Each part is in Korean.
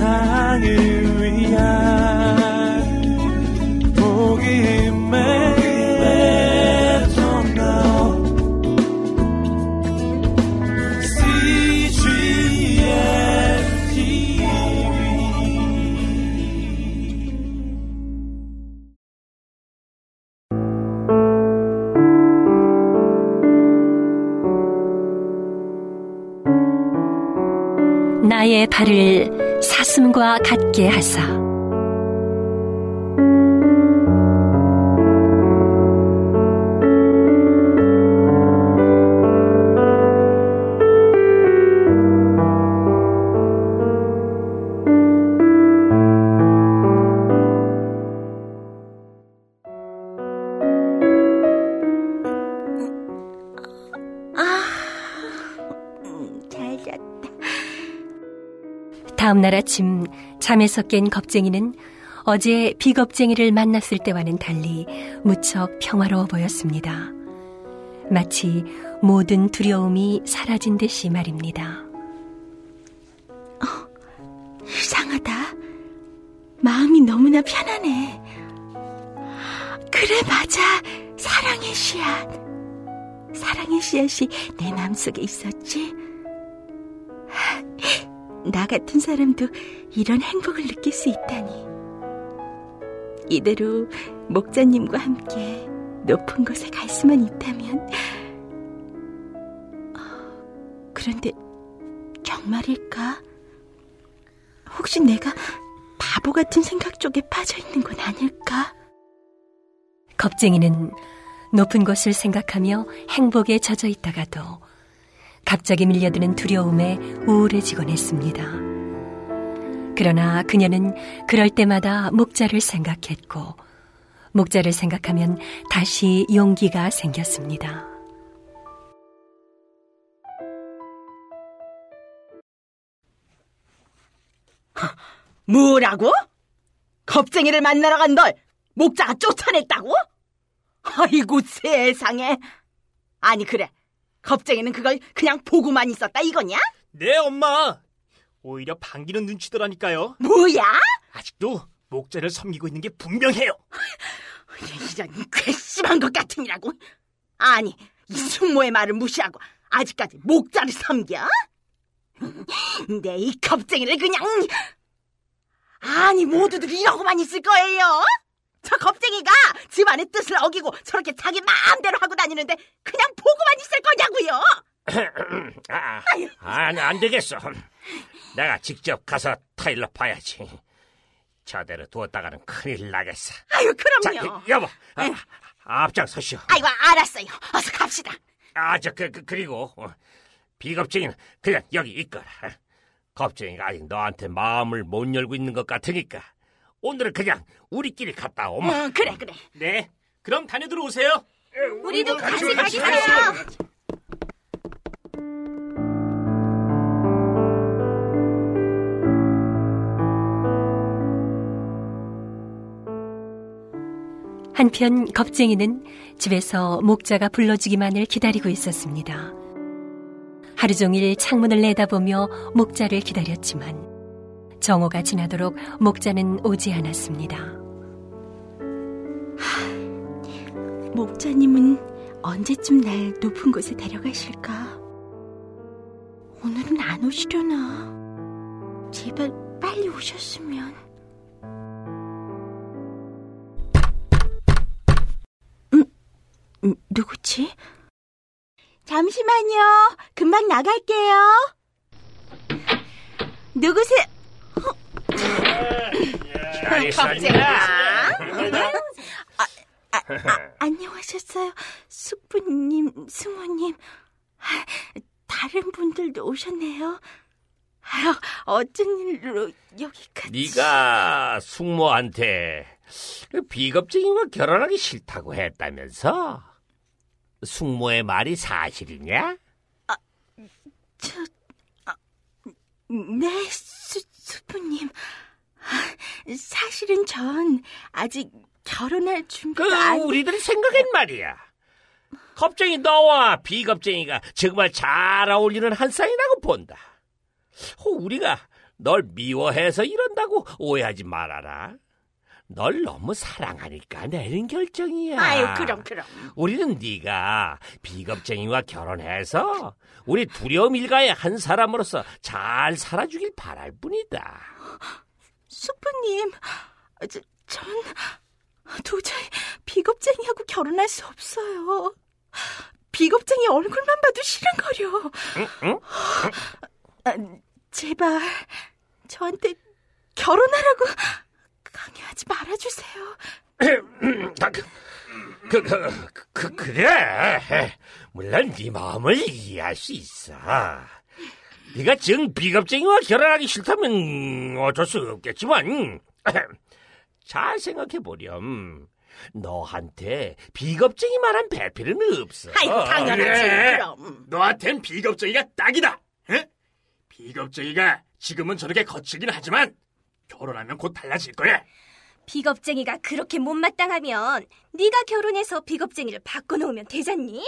세상을 나의 발을 사슴과 같게 하사 다음 날 아침 잠에서 깬 겁쟁이는 어제 비겁쟁이를 만났을 때와는 달리 무척 평화로워 보였습니다. 마치 모든 두려움이 사라진 듯이 말입니다. 어, 이상하다. 마음이 너무나 편하네. 그래, 맞아. 사랑의 씨앗. 사랑의 씨앗이 내 마음속에 있었지. 나 같은 사람도 이런 행복을 느낄 수 있다니. 이대로 목자님과 함께 높은 곳에 갈 수만 있다면. 그런데 정말일까? 혹시 내가 바보 같은 생각 쪽에 빠져 있는 건 아닐까? 겁쟁이는 높은 곳을 생각하며 행복에 젖어 있다가도 갑자기 밀려드는 두려움에 우울해지곤 했습니다. 그러나 그녀는 그럴 때마다 목자를 생각했고, 목자를 생각하면 다시 용기가 생겼습니다. 뭐라고? 겁쟁이를 만나러 간 널 목자가 쫓아냈다고? 아이고 세상에. 아니 그래 겁쟁이는 그걸 그냥 보고만 있었다 이거냐? 네, 엄마. 오히려 반기는 눈치더라니까요. 뭐야? 아직도 목자를 섬기고 있는 게 분명해요. 이런 괘씸한 것 같으니라고. 아니, 이 숙모의 말을 무시하고 아직까지 목자를 섬겨? 내 이 겁쟁이를 그냥... 아니, 모두들 이러고만 있을 거예요? 저 겁쟁이가 집안의 뜻을 어기고 저렇게 자기 마음대로 하고 다니는데 그냥 보고만 있을 거냐고요? 아, 아니, 안 되겠어. 내가 직접 가서 타일러 봐야지. 저대로 두었다가는 큰일 나겠어. 아유, 그럼요. 자, 여보, 아, 앞장서시오. 아이고, 알았어요. 어서 갑시다. 아, 저, 그, 그 그리고 어, 비겁쟁이는 그냥 여기 있거라. 겁쟁이가 아직 너한테 마음을 못 열고 있는 것 같으니까 오늘은 그냥 우리끼리 갔다 오마. 응, 그래, 그래. 네, 그럼 다녀들 오세요. 우리도 같이 가기사요. 한편 겁쟁이는 집에서 목자가 불러주기만을 기다리고 있었습니다. 하루 종일 창문을 내다보며 목자를 기다렸지만 정오가 지나도록 목자는 오지 않았습니다. 하, 목자님은 언제쯤 날 높은 곳에 데려가실까? 오늘은 안 오시려나? 제발 빨리 오셨으면. 음, 음 누구지? 잠시만요. 금방 나갈게요. 누구세요? 아, 아, 아, 안녕하셨어요. 숙부님, 승호님. 아, 다른 분들도 오셨네요. 아유, 어쩐 일로 여기까지. 네가 숙모한테 비겁쟁이와 결혼하기 싫다고 했다면서? 숙모의 말이 사실이냐? 아, 저, 아, 네, 수, 수부님. 사실은 전 아직 결혼할 준비가 그 아니... 우리들이 생각한 말이야. 겁쟁이 너와 비겁쟁이가 정말 잘 어울리는 한 쌍이라고 본다. 호, 우리가 널 미워해서 이런다고 오해하지 말아라. 널 너무 사랑하니까 내린 결정이야. 아유, 그럼, 그럼. 우리는 네가 비겁쟁이와 결혼해서 우리 두려움 일가의 한 사람으로서 잘 살아주길 바랄 뿐이다. 숙부님, 저, 전 도저히 비겁쟁이하고 결혼할 수 없어요. 비겁쟁이 얼굴만 봐도 싫은거려. 응? 응? 아, 제발 저한테 결혼하라고 강요하지 말아주세요. 아, 그, 그, 그, 그, 그래. 물론 네 마음을 이해할 수 있어. 네가 정 비겁쟁이와 결혼하기 싫다면 어쩔 수 없겠지만 잘 생각해보렴. 너한테 비겁쟁이만한 배필은 없어. 아이고, 당연하지, 그래. 그럼. 너한텐 비겁쟁이가 딱이다. 에? 비겁쟁이가 지금은 저렇게 거칠긴 하지만 결혼하면 곧 달라질 거야. 비겁쟁이가 그렇게 못마땅하면 네가 결혼해서 비겁쟁이를 바꿔놓으면 되잖니?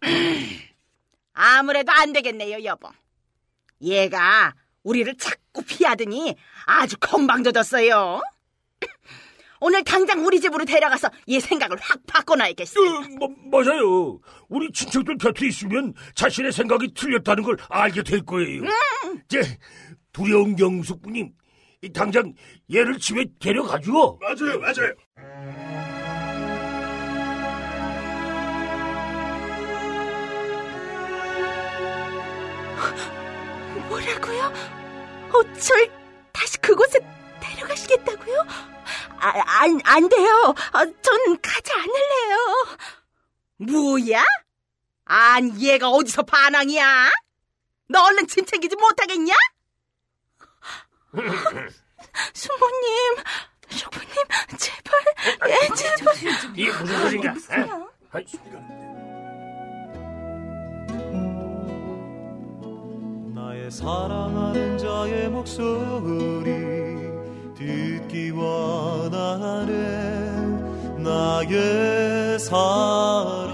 아무래도 안 되겠네요, 여보. 얘가 우리를 자꾸 피하더니 아주 건방져졌어요. 오늘 당장 우리 집으로 데려가서 얘 생각을 확 바꿔놔야겠어. 뭐, 맞아요. 우리 친척들 곁에 있으면 자신의 생각이 틀렸다는 걸 알게 될 거예요. 제 두려운 경숙부님, 이 당장 얘를 집에 데려가죠. 맞아요, 맞아요. 뭐라고요? 어, 절 다시 그곳에 데려가시겠다고요? 아, 안, 안 돼요. 아, 전 가지 않을래요. 뭐야? 아니, 얘가 어디서 반항이야? 너 얼른 짐 챙기지 못하겠냐? 숙모님, 숙부님, 제발, 예, 제발. 이게 무슨 소린가? 어? 아이, 나의 사랑하는 자의 목소리 듣기 원하네 나의 사랑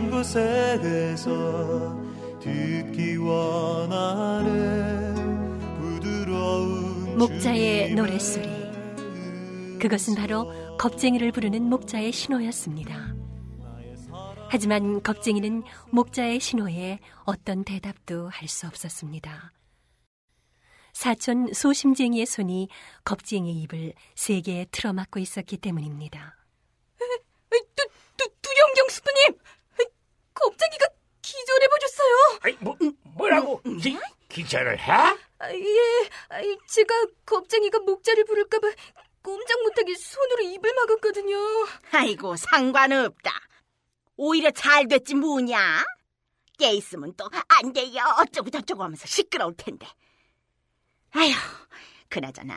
밀한 곳에서 듣기 원하네 부드러운 목자의 노랫소리. 그것은 바로 겁쟁이를 부르는 목자의 신호였습니다. 하지만 겁쟁이는 목자의 신호에 어떤 대답도 할 수 없었습니다. 사촌 소심쟁이의 손이 겁쟁이의 입을 세게 틀어막고 있었기 때문입니다. 두, 두, 두령경 숙부님, 겁쟁이가 기절해 버렸어요. 아이, 뭐, 뭐라고? 기, 기절을 해? 아, 예, 아, 제가 겁쟁이가 목자를 부를까봐 꼼짝 못하게 손으로 입을 막았거든요. 아이고, 상관없다. 오히려 잘 됐지 뭐냐? 깨 있으면 또 안 돼요 어쩌고 저쩌고 하면서 시끄러울 텐데. 아휴, 그나저나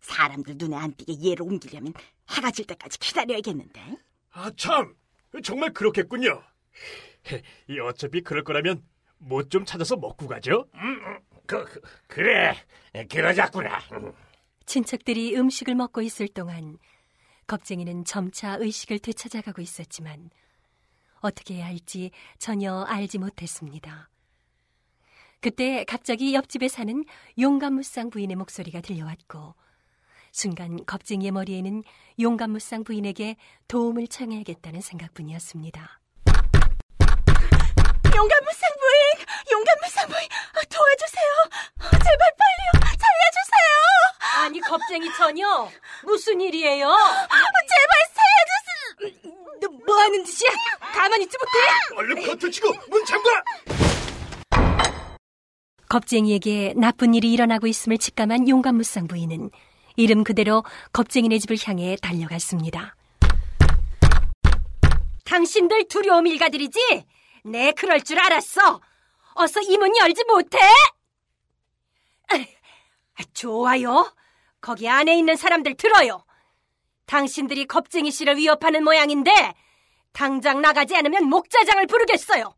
사람들 눈에 안 띄게 얘를 옮기려면 해가 질 때까지 기다려야겠는데. 아, 참. 정말 그렇겠군요. 이 어차피 그럴 거라면 뭐 좀 찾아서 먹고 가죠. 그, 그, 그래. 그러자꾸나. 친척들이 음식을 먹고 있을 동안 겁쟁이는 점차 의식을 되찾아가고 있었지만 어떻게 해야 할지 전혀 알지 못했습니다. 그때 갑자기 옆집에 사는 용감무쌍 부인의 목소리가 들려왔고 순간 겁쟁이의 머리에는 용감무쌍 부인에게 도움을 청해야겠다는 생각뿐이었습니다. 용감무쌍 부인, 용감무쌍 부인, 어, 도와주세요. 어, 제발 빨리요, 살려주세요. 아니 겁쟁이 처녀 무슨 일이에요? 어, 제발 살려주세요. 너 뭐 하는 짓이야? 가만히 있지 못해? 얼른 커튼 치고 문 잠가! 겁쟁이에게 나쁜 일이 일어나고 있음을 직감한 용감 무쌍 부인은 이름 그대로 겁쟁이네 집을 향해 달려갔습니다. 당신들 두려움 일가들이지? 네, 그럴 줄 알았어. 어서 이 문 열지 못해? 아, 좋아요. 거기 안에 있는 사람들 들어요. 당신들이 겁쟁이 씨를 위협하는 모양인데 당장 나가지 않으면 목자장을 부르겠어요.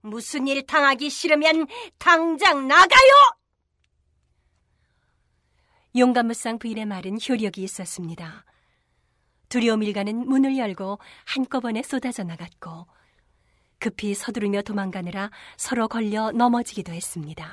무슨 일 당하기 싫으면 당장 나가요! 용감무쌍 부인의 말은 효력이 있었습니다. 두려움 일가는 문을 열고 한꺼번에 쏟아져 나갔고 급히 서두르며 도망가느라 서로 걸려 넘어지기도 했습니다.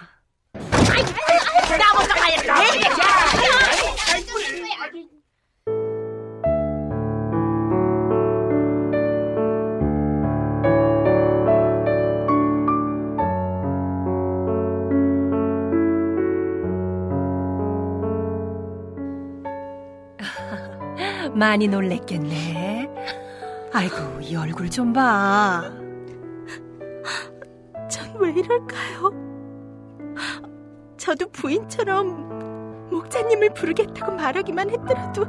많이 놀랬겠네. 아이고, 이 얼굴 좀 봐. 전왜 이럴까요? 저도 부인처럼 목자님을 부르겠다고 말하기만 했더라도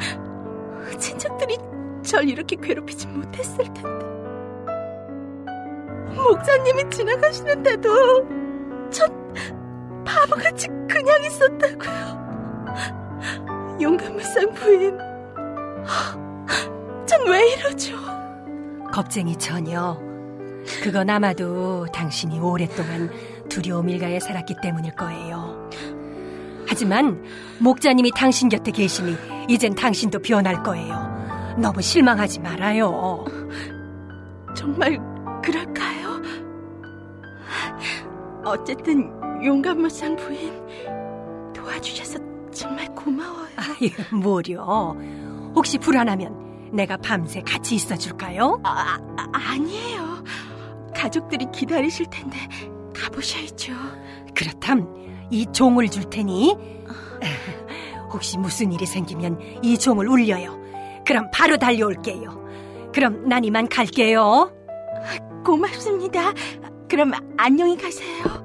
친척들이 절 이렇게 괴롭히지 못했을 텐데. 목자님이 지나가시는데도 전 바보같이 그냥 있었다고요. 용감 무쌍 부인, 전 왜 이러죠? 겁쟁이 처녀. 그건 아마도 당신이 오랫동안 두려움 일가에 살았기 때문일 거예요. 하지만 목자님이 당신 곁에 계시니 이젠 당신도 변할 거예요. 너무 실망하지 말아요. 정말 그럴까요? 어쨌든 용감무쌍 부인 도와주셔서 정말 고마워요. 아유, 뭐려. 혹시 불안하면 내가 밤새 같이 있어줄까요? 아, 아, 아니에요. 가족들이 기다리실 텐데 가보셔야죠. 그렇담 이 종을 줄 테니 혹시 무슨 일이 생기면 이 종을 울려요. 그럼 바로 달려올게요. 그럼 난 이만 갈게요. 고맙습니다. 그럼 안녕히 가세요.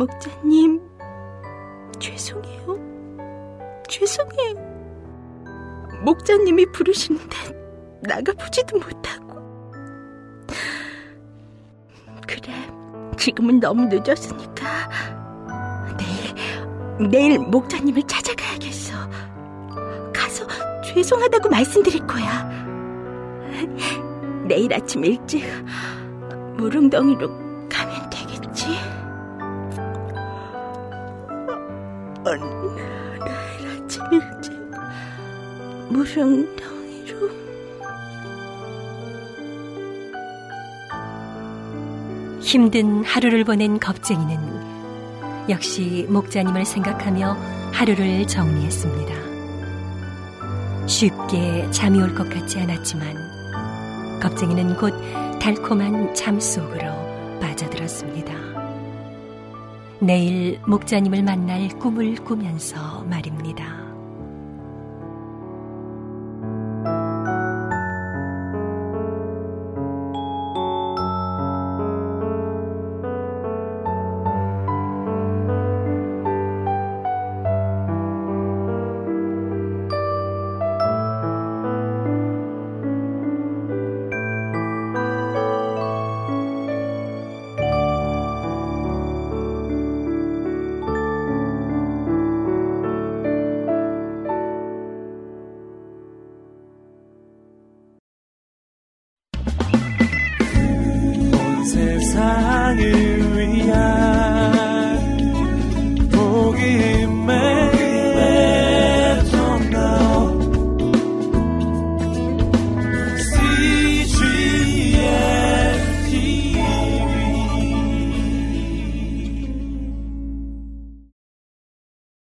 목자님, 죄송해요. 죄송해요. 목자님이 부르시는데 나가보지도 못하고. 그래, 지금은 너무 늦었으니까 내일, 내일 목자님을 찾아가야겠어. 가서 죄송하다고 말씀드릴 거야. 내일 아침 일찍 무릉덩이로 무릉덩이로 힘든 하루를 보낸 겁쟁이는 역시 목자님을 생각하며 하루를 정리했습니다. 쉽게 잠이 올 것 같지 않았지만 겁쟁이는 곧 달콤한 잠 속으로 빠져들었습니다. 내일 목자님을 만날 꿈을 꾸면서 말입니다.